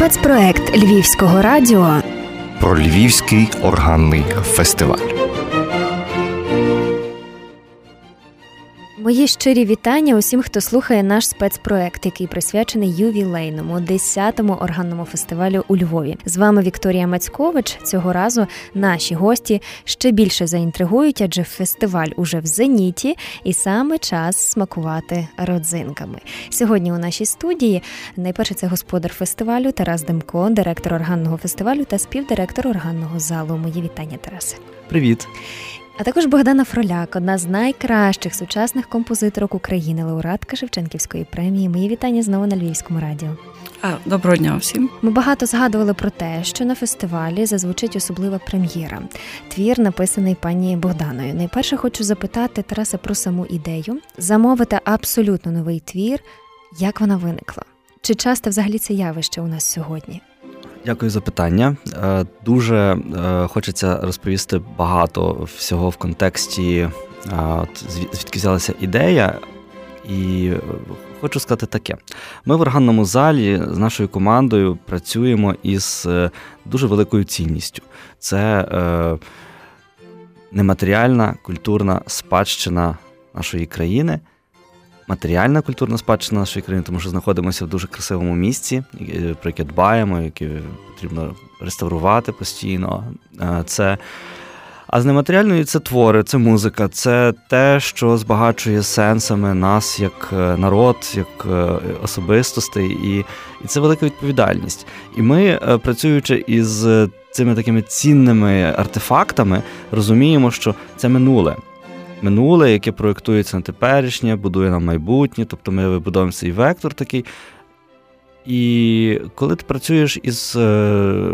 Спецпроект Львівського радіо про Львівський органний фестиваль. Мої щирі вітання усім, хто слухає наш спецпроект, який присвячений ювілейному 10-му органному фестивалю у Львові. З вами Вікторія Мацькович. Цього разу наші гості ще більше заінтригують, адже фестиваль уже в зеніті, і саме час смакувати родзинками. Сьогодні у нашій студії найперше це господар фестивалю Тарас Демко, директор органного фестивалю та співдиректор органного залу. Мої вітання, Тарасе. Привіт. А також Богдана Фроляк, одна з найкращих сучасних композиторок України, лауреатка Шевченківської премії. Мої вітання знову на Львівському радіо. А, Доброго дня всім. Ми багато згадували про те, що на фестивалі зазвучить особлива прем'єра. Твір написаний пані Богданою. Найперше хочу запитати Тараса про саму ідею, замовити абсолютно новий твір. Як вона виникла? Чи часто взагалі це явище у нас сьогодні? Дякую за питання. Е, дуже е, хочеться розповісти багато всього в контексті, е, звідки взялася ідея, і хочу сказати таке: ми в органному залі з нашою командою працюємо із дуже великою цінністю. Це нематеріальна культурна спадщина нашої країни матеріальна культурна спадщина нашої країни, тому що знаходимося в дуже красивому місці, про яке дбаємо, яке потрібно реставрувати постійно. Це а з нематеріальної це твори, це музика, це те, що збагачує сенсами нас як е, народ, як е, особистостей, і і це велика відповідальність. І ми, е, працюючи із цими такими цінними артефактами, розуміємо, що це минуле минуле, яке проєктується на теперішнє, будує нам майбутнє, тобто ми вибудовуємо цей вектор такий. І коли ти працюєш із е,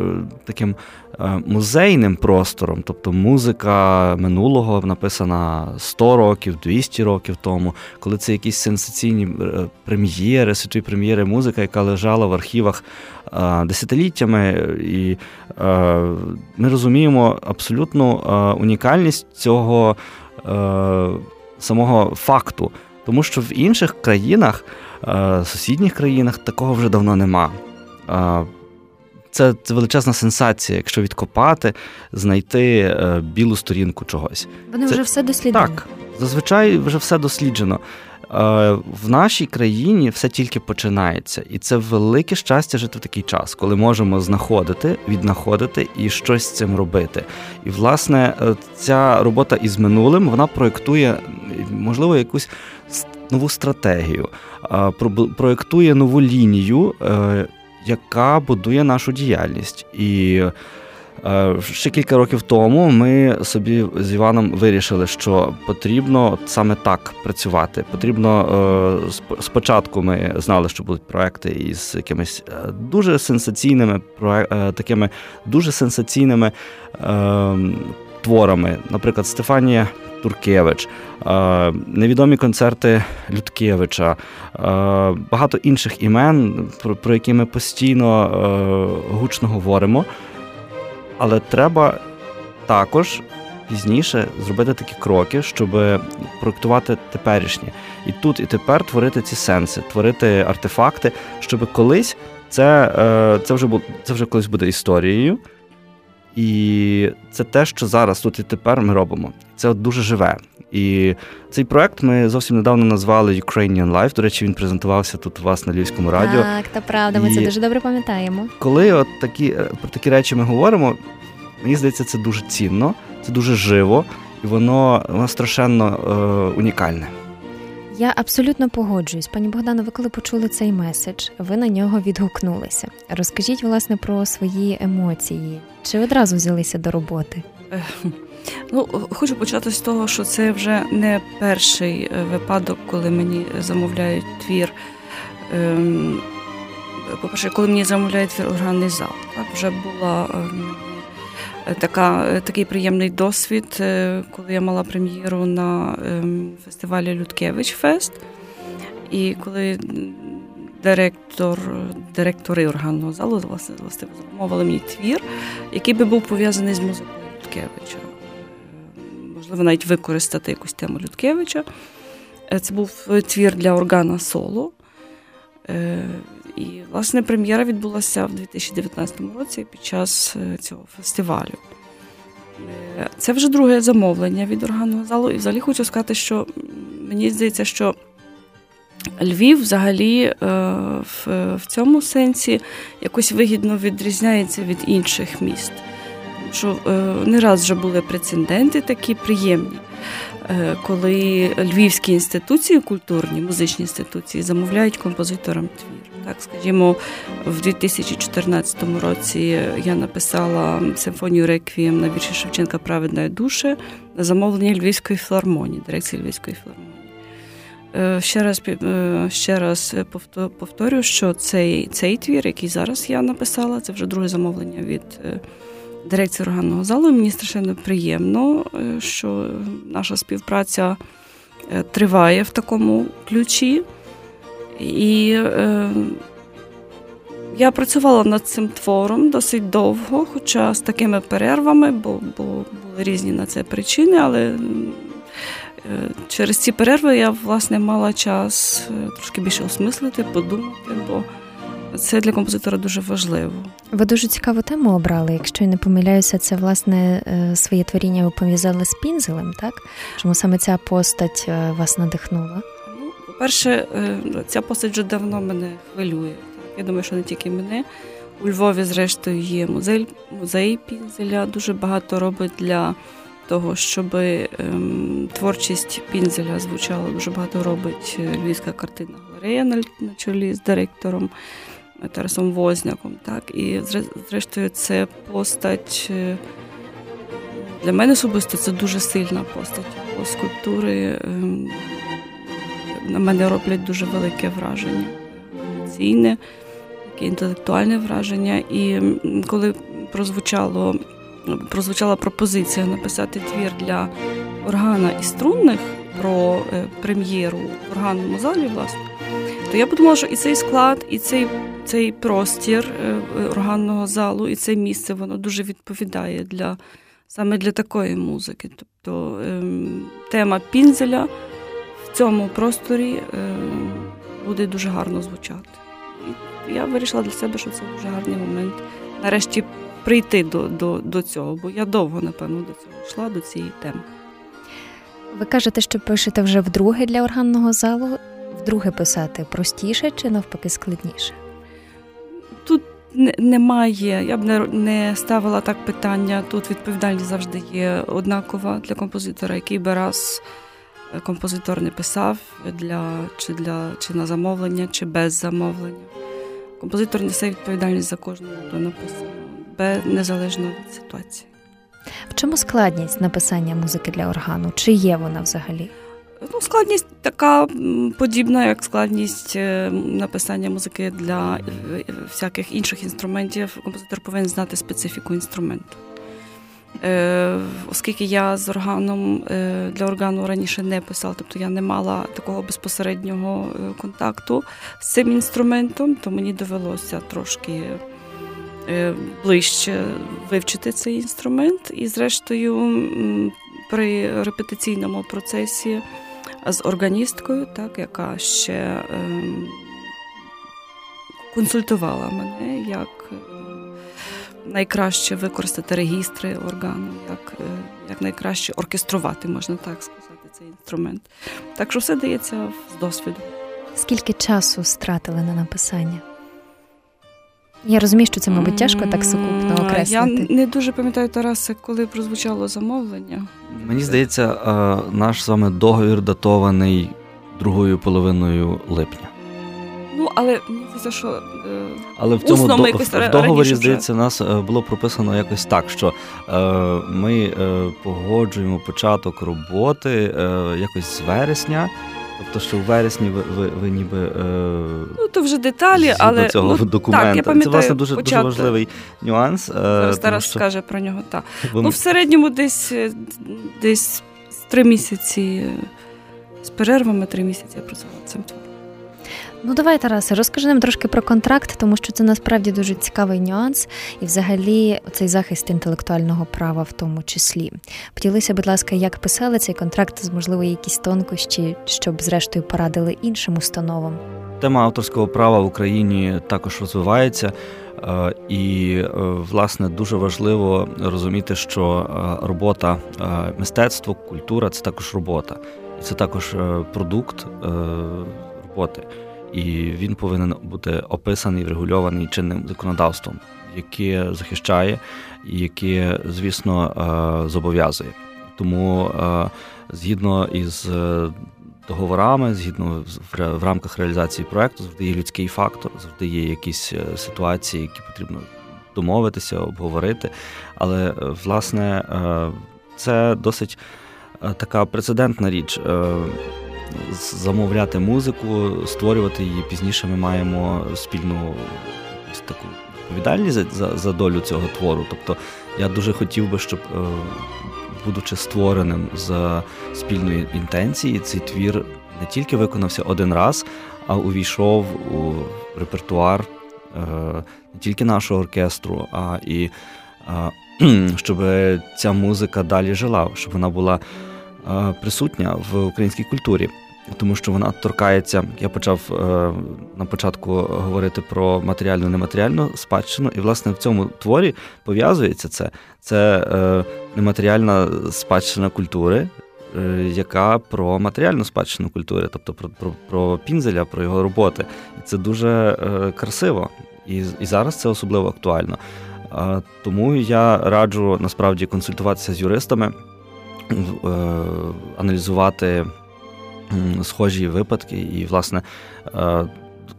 таким е, музейним простором, тобто музика минулого написана 100 років, 200 років тому, коли це якісь сенсаційні е, прем'єри, світові прем'єри, музика, яка лежала в архівах е, десятиліттями, і е, ми розуміємо абсолютну е, унікальність цього. Е, самого факту, тому що в інших країнах, е, сусідніх країнах, такого вже давно нема. Е, це це величезна сенсація, якщо відкопати, знайти білу сторінку чогось. Вони це, вже все дослідили. Так, зазвичай вже все досліджено. В нашій країні все тільки починається, і це велике щастя жити в такий час, коли можемо знаходити, віднаходити і щось з цим робити. І, власне, е, ця робота із минулим вона проєктує, можливо, якусь нову стратегію, проєктує нову лінію, е, яка будує нашу діяльність. І Е, ще кілька років тому ми собі з Іваном вирішили, що потрібно саме так працювати. Потрібно е, спочатку ми знали, що будуть проекти із якимись е, дуже сенсаційними такими дуже сенсаційними творами, наприклад, Стефанія. Туркевич, невідомі концерти Людкевича, багато інших імен, про які ми постійно гучно говоримо. Але треба також пізніше зробити такі кроки, щоб проектувати теперішнє. І тут, і тепер творити ці сенси, творити артефакти, щоб колись це е, це, вже це вже колись буде історією. І це те, що зараз тут і тепер ми робимо. Це от дуже живе. І цей проект ми зовсім недавно назвали Ukrainian Life. До речі, він презентувався тут у вас на Львівському радіо. Так, та правда, ми і це дуже добре пам'ятаємо. Коли от такі е, про такі речі ми говоримо, мені здається, це дуже цінно, це дуже живо, і воно воно страшенно е, унікальне. Я абсолютно погоджуюсь. Пані Богдано, ви коли почули цей меседж, ви на нього відгукнулися. Розкажіть, власне, про свої емоції. Чи одразу взялися до роботи? Ну, хочу почати з того, що це вже не перший е, випадок, коли мені замовляють твір. Ем, по-перше, коли мені замовляють твір органний зал, так вже була ем, така, такий приємний досвід, е, коли я мала прем'єру на ем, фестивалі Людкевич Фест. І коли директор, директори органного залу власне, власне замовили мені твір, який би був пов'язаний з музикою Людкевича можливо, навіть використати якусь тему Людкевича. Е, це був твір для органа соло. І, власне, прем'єра відбулася в 2019 році під час цього фестивалю. Це вже друге замовлення від органного залу. І взагалі хочу сказати, що мені здається, що Львів взагалі в цьому сенсі якось вигідно відрізняється від інших міст. Що не раз вже були прецеденти такі приємні. Е, коли львівські інституції, культурні музичні інституції замовляють композиторам твір. Так, скажімо, в 2014 році я написала симфонію Реквієм на вірші Шевченка Праведна душа на замовлення Львівської філармонії, дирекції Львівської філармонії. Е, ще раз е, ще раз повторю, що цей цей твір, який зараз я написала, це вже друге замовлення від дирекції органного залу. Мені страшенно приємно, е, що наша співпраця е, триває в такому ключі. І е, я працювала над цим твором досить довго, хоча з такими перервами, бо, бо були різні на це причини, але е, через ці перерви я власне мала час трошки більше осмислити, подумати. бо це для композитора дуже важливо. Ви дуже цікаву тему обрали. Якщо я не помиляюся, це власне е, своє творіння ви пов'язали з пінзелем, так? Чому саме ця постать е, вас надихнула? Ну, по-перше, е, ця постать вже давно мене хвилює. Я думаю, що не тільки мене. У Львові, зрештою, є музей музей пінзеля. Дуже багато робить для того, щоб ем, творчість пінзеля звучала. Дуже багато робить львівська картина галерея на, на чолі з директором. Тарасом Возняком. Так? І зрештою, це постать е, для мене особисто це дуже сильна постать. Його скульптури ем, на мене роблять дуже велике враження, емоційне, таке інтелектуальне враження. І коли прозвучало, прозвучала пропозиція написати твір для органа і струнних про е, прем'єру в органному залі, власне, то я подумала, що і цей склад, і цей цей простір е, органного залу, і це місце воно дуже відповідає для саме для такої музики. Тобто ем, тема пінзеля в цьому просторі ем, буде дуже гарно звучати. І я вирішила для себе, що це дуже гарний момент. Нарешті прийти до, до, до цього, бо я довго, напевно, до цього йшла, до цієї теми. Ви кажете, що пишете вже вдруге для органного залу. Вдруге писати простіше чи навпаки складніше? Немає, я б не ставила так питання. Тут відповідальність завжди є однакова для композитора, який би раз е, композитор не писав для чи для чи на замовлення, чи без замовлення. Композитор несе відповідальність за кожну хто написано, без незалежно від ситуації. В чому складність написання музики для органу? Чи є вона взагалі? Ну, Складність така подібна, як складність е, написання музики для е, всяких інших інструментів. Композитор повинен знати специфіку інструменту. Е, оскільки я з органом для органу раніше не писала, тобто я не мала такого безпосереднього контакту з цим інструментом, то мені довелося трошки ближче вивчити цей інструмент. І, зрештою, при репетиційному процесі з органісткою, так, яка ще ем, консультувала мене, як найкраще використати регістри органу, як е, як найкраще оркеструвати, можна так сказати, цей інструмент. Так що все дається з досвіду. Скільки часу стратили на написання? Я розумію, що це, мабуть, тяжко так сукупно окреслити. Я не дуже пам'ятаю Тарасе, коли прозвучало замовлення. Мені здається, е, наш з вами договір датований другою половиною липня. Ну, але мені здається, що е, але в цьому до, в договорі, здається, нас е, було прописано якось так, що ми погоджуємо початок роботи якось з вересня. Тобто, що у вересні ви ви, ви ніби е, ну то вже деталі, але цього ну, документа. Так, Це власне дуже дуже важливий нюанс. Е, Зараз Тарас що... скаже про нього. Так. Ви... Ну, в середньому десь е, десь три місяці з перервами три місяці я працювала цим твором. Ну, давай, Тарасе, розкажи нам трошки про контракт, тому що це насправді дуже цікавий нюанс, і взагалі цей захист інтелектуального права в тому числі. Поділися, будь ласка, як писали цей контракт, з можливо, якісь тонкощі, щоб зрештою порадили іншим установам. тема авторського права в Україні також розвивається. Е, і, е, власне, дуже важливо розуміти, що е, робота мистецтво, культура це також робота, це також продукт роботи. І він повинен бути описаний, врегульований чинним законодавством, яке захищає і яке, звісно, зобов'язує. Тому згідно із договорами, згідно в рамках реалізації проекту, завжди є людський фактор, завжди є якісь е, ситуації, які потрібно домовитися, обговорити. Але, е, власне, е, це досить така прецедентна річ. Замовляти музику, створювати її пізніше. Ми маємо спільну таку відповідальність за, за долю цього твору. Тобто я дуже хотів би, щоб будучи створеним з спільної інтенції, цей твір не тільки виконався один раз, а увійшов у репертуар е, не тільки нашого оркестру, а і щоб ця музика далі жила, щоб вона була е, присутня в українській культурі тому що вона торкається. Я почав е, на початку говорити про матеріальну нематеріальну спадщину, і власне в цьому творі пов'язується це. Це е, нематеріальна спадщина культури. Е, яка про матеріальну спадщину культури, тобто про про, про пінзеля, про його роботи. І це дуже е, красиво. І і зараз це особливо актуально. Е, тому я раджу насправді консультуватися з юристами, е, аналізувати схожі випадки, і, власне, е,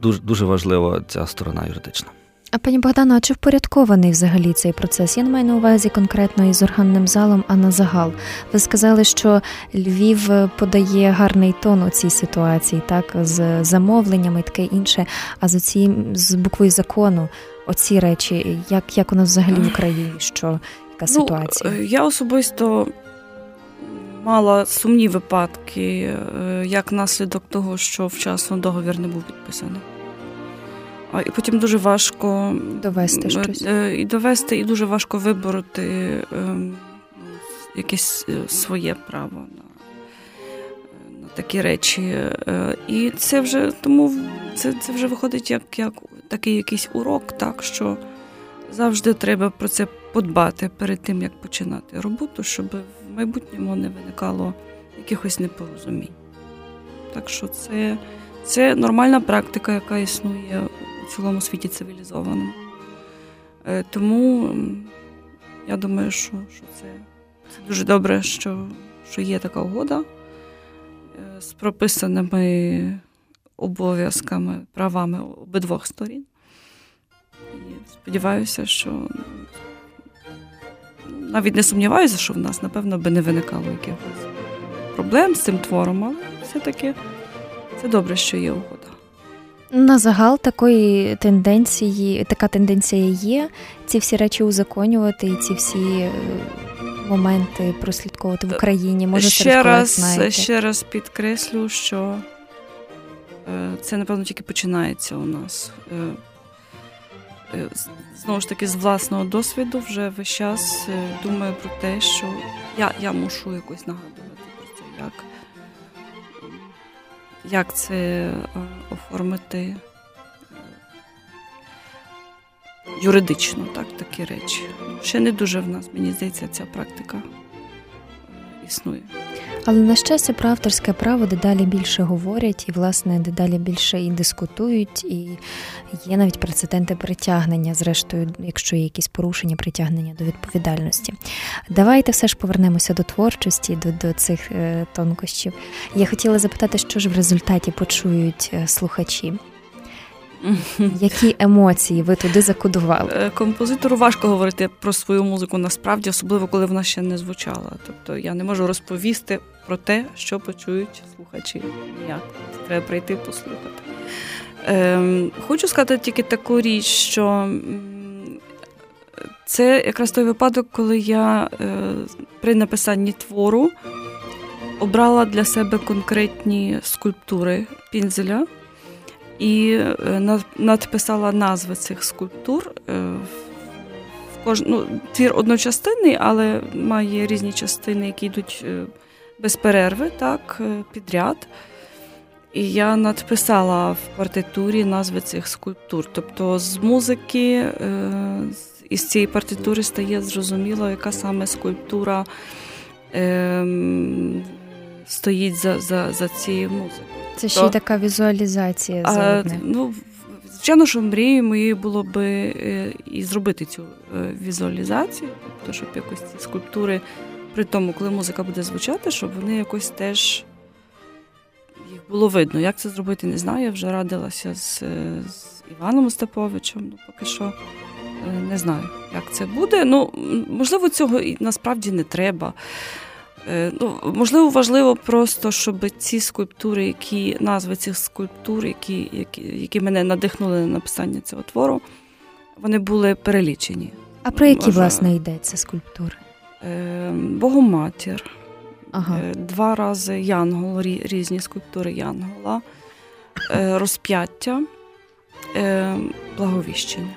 дуже дуже важлива ця сторона юридична. А пані Богдано, а чи впорядкований взагалі цей процес? Я не маю на увазі конкретно із органним залом, а на загал. Ви сказали, що Львів подає гарний тон у цій ситуації, так з замовленнями і таке інше. А з ці з буквою закону, оці речі, як як у нас взагалі в Україні? Що яка ну, ситуація? Ну, Я особисто мала сумні випадки е, як наслідок того, що вчасно договір не був підписаний. І потім дуже важко довести щось. Е, і довести, і дуже важко вибороти якесь е, своє право на на такі речі. І це вже тому це це вже виходить як як такий якийсь урок, так що завжди треба про це подбати перед тим, як починати роботу, щоб майбутньому не виникало якихось непорозумінь. Так що це це нормальна практика, яка існує у цілому світі цивілізованому. Е, тому я думаю, що що це, це дуже добре, що, що є така угода е, з прописаними обов'язками, правами обидвох сторін. І сподіваюся, що навіть не сумніваюся, що в нас, напевно, би не виникало якихось проблем з цим твором, але все-таки це добре, що є угода. На загал такої тенденції, така тенденція є. Ці всі речі узаконювати і ці всі е, моменти прослідковувати в Україні. Може, ще раз знаєте. ще раз підкреслю, що е, це напевно тільки починається у нас. Е, знову ж таки з власного досвіду вже весь час е, думаю про те, що я я мушу якось нагадувати про це, як як це е, оформити юридично, так, такі речі. Ще не дуже в нас, мені здається, ця практика існує. Але на щастя, про авторське право дедалі більше говорять, і, власне, дедалі більше і дискутують, і є навіть прецеденти притягнення, зрештою, якщо є якісь порушення, притягнення до відповідальності. Давайте все ж повернемося до творчості, до, до цих е, тонкощів. Я хотіла запитати, що ж в результаті почують е, слухачі. Які емоції ви туди закодували? Е, композитору важко говорити про свою музику насправді, особливо коли вона ще не звучала. Тобто я не можу розповісти про те, що почують слухачі. Ніяк. Треба прийти послухати. Ем, Хочу сказати тільки таку річ, що це якраз той випадок, коли я е, при написанні твору обрала для себе конкретні скульптури пінзеля і е, надписала назви цих скульптур. Е, кож... ну, Твір одночастинний, але має різні частини, які йдуть е, без перерви, так, підряд. і я надписала в партитурі назви цих скульптур. Тобто з музики із цієї партитури стає зрозуміло, яка саме скульптура е, стоїть за за, за цією музикою. Це ще й така візуалізація. А, ну, Звичайно, що мрією моєю було би е, і зробити цю е, візуалізацію, тобто, щоб якось ці скульптури, при тому, коли музика буде звучати, щоб вони якось теж їх було видно. Як це зробити, не знаю. Я вже радилася з, з Іваном Остаповичем, ну поки що е, не знаю, як це буде. Ну, можливо, цього і насправді не треба. Е, ну, Можливо, важливо просто, щоб ці скульптури, які назви цих скульптур, які які, які мене надихнули на написання цього твору, вони були перелічені. А про які, Може, власне, йдеться скульптури? Е, Богоматір, ага. Е, два рази Янгол, різні скульптури Янгола, розп'яття, благовіщення.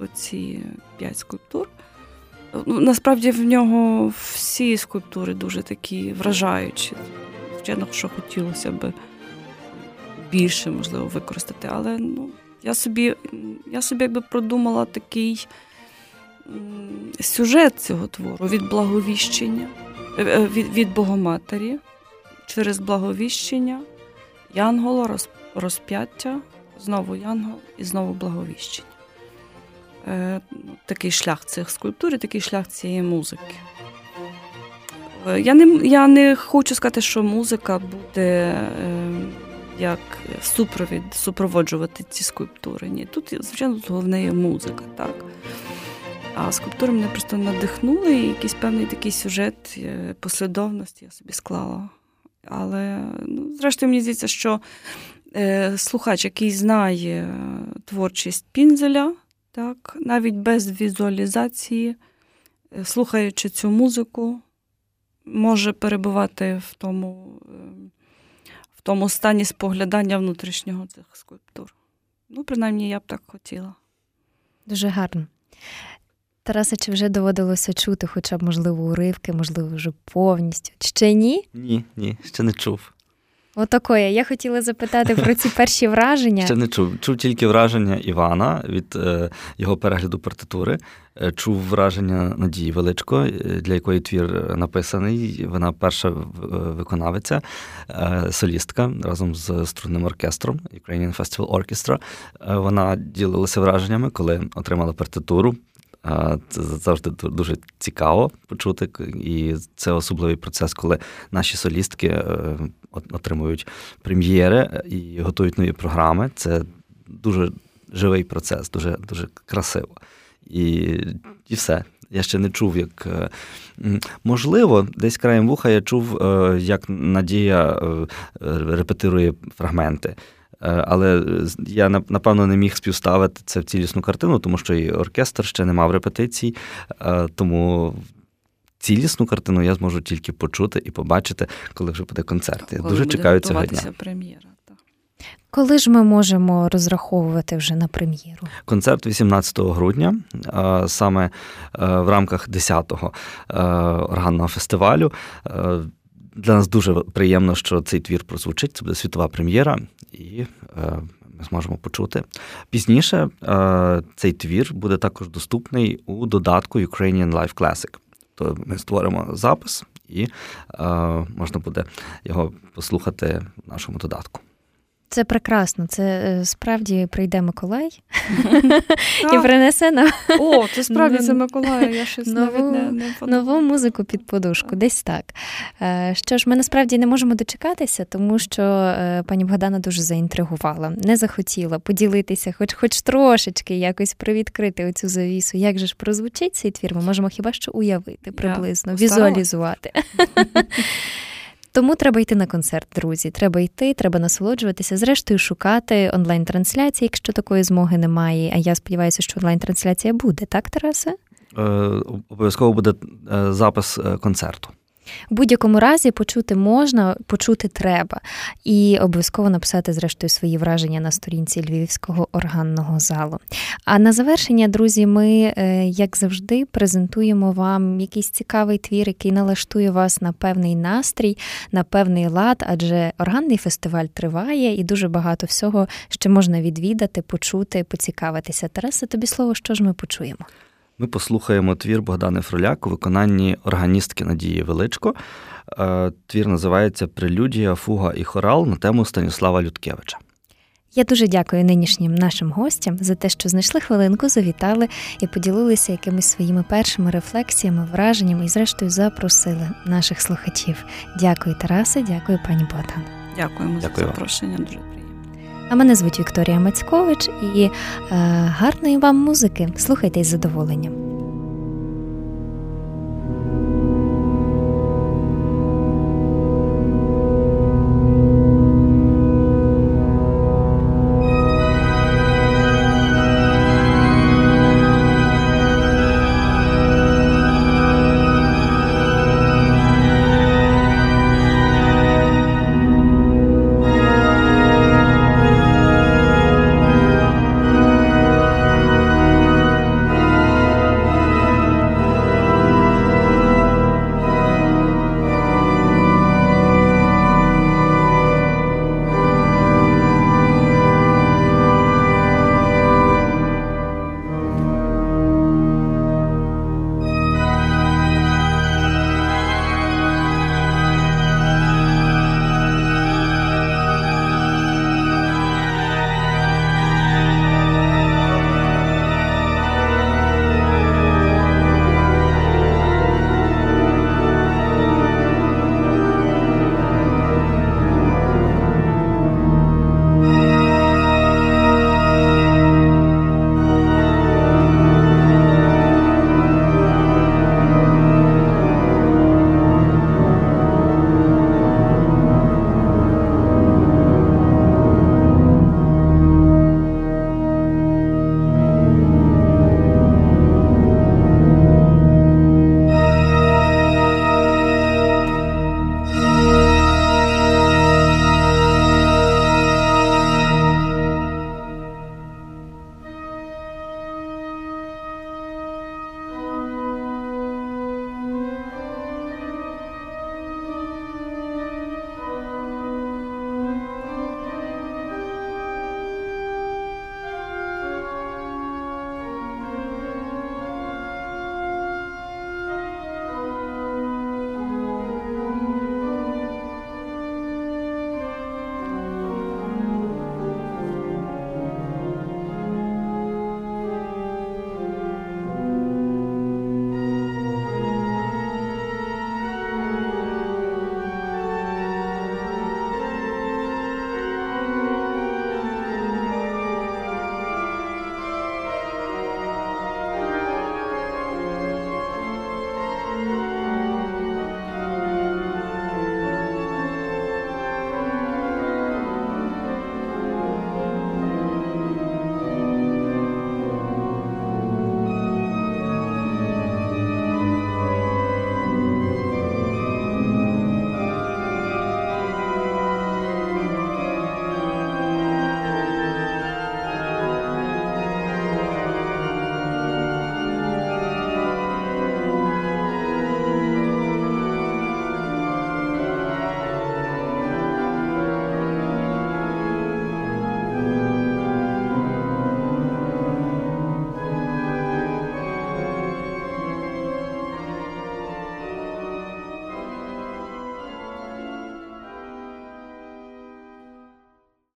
Оці п'ять скульптур. Ну, Насправді в нього всі скульптури дуже такі вражаючі. Звичайно, що хотілося б більше, можливо, використати. Але ну, я собі я собі якби продумала такий сюжет цього твору від благовіщення, е, е, від від Богоматері через благовіщення, Янгола, розп'яття, знову Янгол і знову благовіщення. Е, такий шлях цих скульптур і такий шлях цієї музики. Е, я не я не хочу сказати, що музика буде е, як супровід супроводжувати ці скульптури. Ні, Тут, звичайно, головне є музика. так. А скульптури мене просто надихнули, і якийсь певний такий сюжет послідовності я собі склала. Але, ну, зрештою, мені здається, що е, слухач, який знає творчість Пінзеля, так, навіть без візуалізації, е, слухаючи цю музику, може перебувати в тому е, в тому стані споглядання внутрішнього цих скульптур. Ну, принаймні, я б так хотіла. Дуже гарно. Тарасе, чи вже доводилося чути, хоча б, можливо, уривки, можливо, вже повністю? Ще ні? Ні, ні, ще не чув. Отакоє. Я хотіла запитати про ці перші враження. Ще не чув. Чув тільки враження Івана від е, його перегляду партитури. Е, чув враження Надії Величко, е, для якої твір написаний. Вона перша виконавиця, е, солістка разом з струнним оркестром Ukrainian Festival Orchestra. Вона ділилася враженнями, коли отримала партитуру. Це завжди дуже цікаво почути, і це особливий процес, коли наші солістки е, отримують прем'єри і готують нові програми. Це дуже живий процес, дуже дуже красиво. І, І все. Я ще не чув, як е, можливо, десь краєм вуха я чув, е, як Надія репетирує фрагменти. Е, але я напевно не міг співставити це в цілісну картину, тому що і оркестр ще не мав репетицій. Е, тому цілісну картину я зможу тільки почути і побачити, коли вже буде концерт. Я коли дуже чекаю цього дня. прем'єра. Коли ж ми можемо розраховувати вже на прем'єру? Концерт 18 грудня, саме е, в рамках 10-го органного фестивалю. Для нас дуже приємно, що цей твір прозвучить. Це буде світова прем'єра, і е, ми зможемо почути. Пізніше е, цей твір буде також доступний у додатку Ukrainian Life Classic. То ми створимо запис, і е, можна буде його послухати в нашому додатку. Це прекрасно. Це е, справді прийде Миколай і принесе нам О, це справді це Миколай. Я щось нову, навіть не, не нову музику під подушку. Десь так. Е, що ж, ми насправді не можемо дочекатися, тому що е, пані Богдана дуже заінтригувала, не захотіла поділитися, хоч хоч трошечки якось привідкрити оцю завісу. Як же ж прозвучить цей твір? Ми можемо хіба що уявити приблизно, візуалізувати. Тому треба йти на концерт, друзі. Треба йти, треба насолоджуватися. Зрештою, шукати онлайн-трансляції, якщо такої змоги немає. А я сподіваюся, що онлайн-трансляція буде, так, Тарасе? Е, Обов'язково буде е, запис е, концерту. В будь-якому разі почути можна, почути треба, і обов'язково написати, зрештою, свої враження на сторінці Львівського органного залу. А на завершення, друзі, ми, е, як завжди, презентуємо вам якийсь цікавий твір, який налаштує вас на певний настрій, на певний лад, адже органний фестиваль триває і дуже багато всього ще можна відвідати, почути, поцікавитися. Тарасе, тобі слово, що ж ми почуємо? Ми послухаємо твір Богдани Фроляк у виконанні органістки Надії Величко. Е, твір називається Прелюдія, фуга і хорал на тему Станіслава Людкевича. Я дуже дякую нинішнім нашим гостям за те, що знайшли хвилинку, завітали і поділилися якимись своїми першими рефлексіями, враженнями і, зрештою, запросили наших слухачів. Дякую, Тарасе, дякую, пані Богдан. Дякуємо Дякую. за запрошення. Дуже приємно. А мене звуть Вікторія Мацькович і е, гарної вам музики. Слухайте із задоволенням.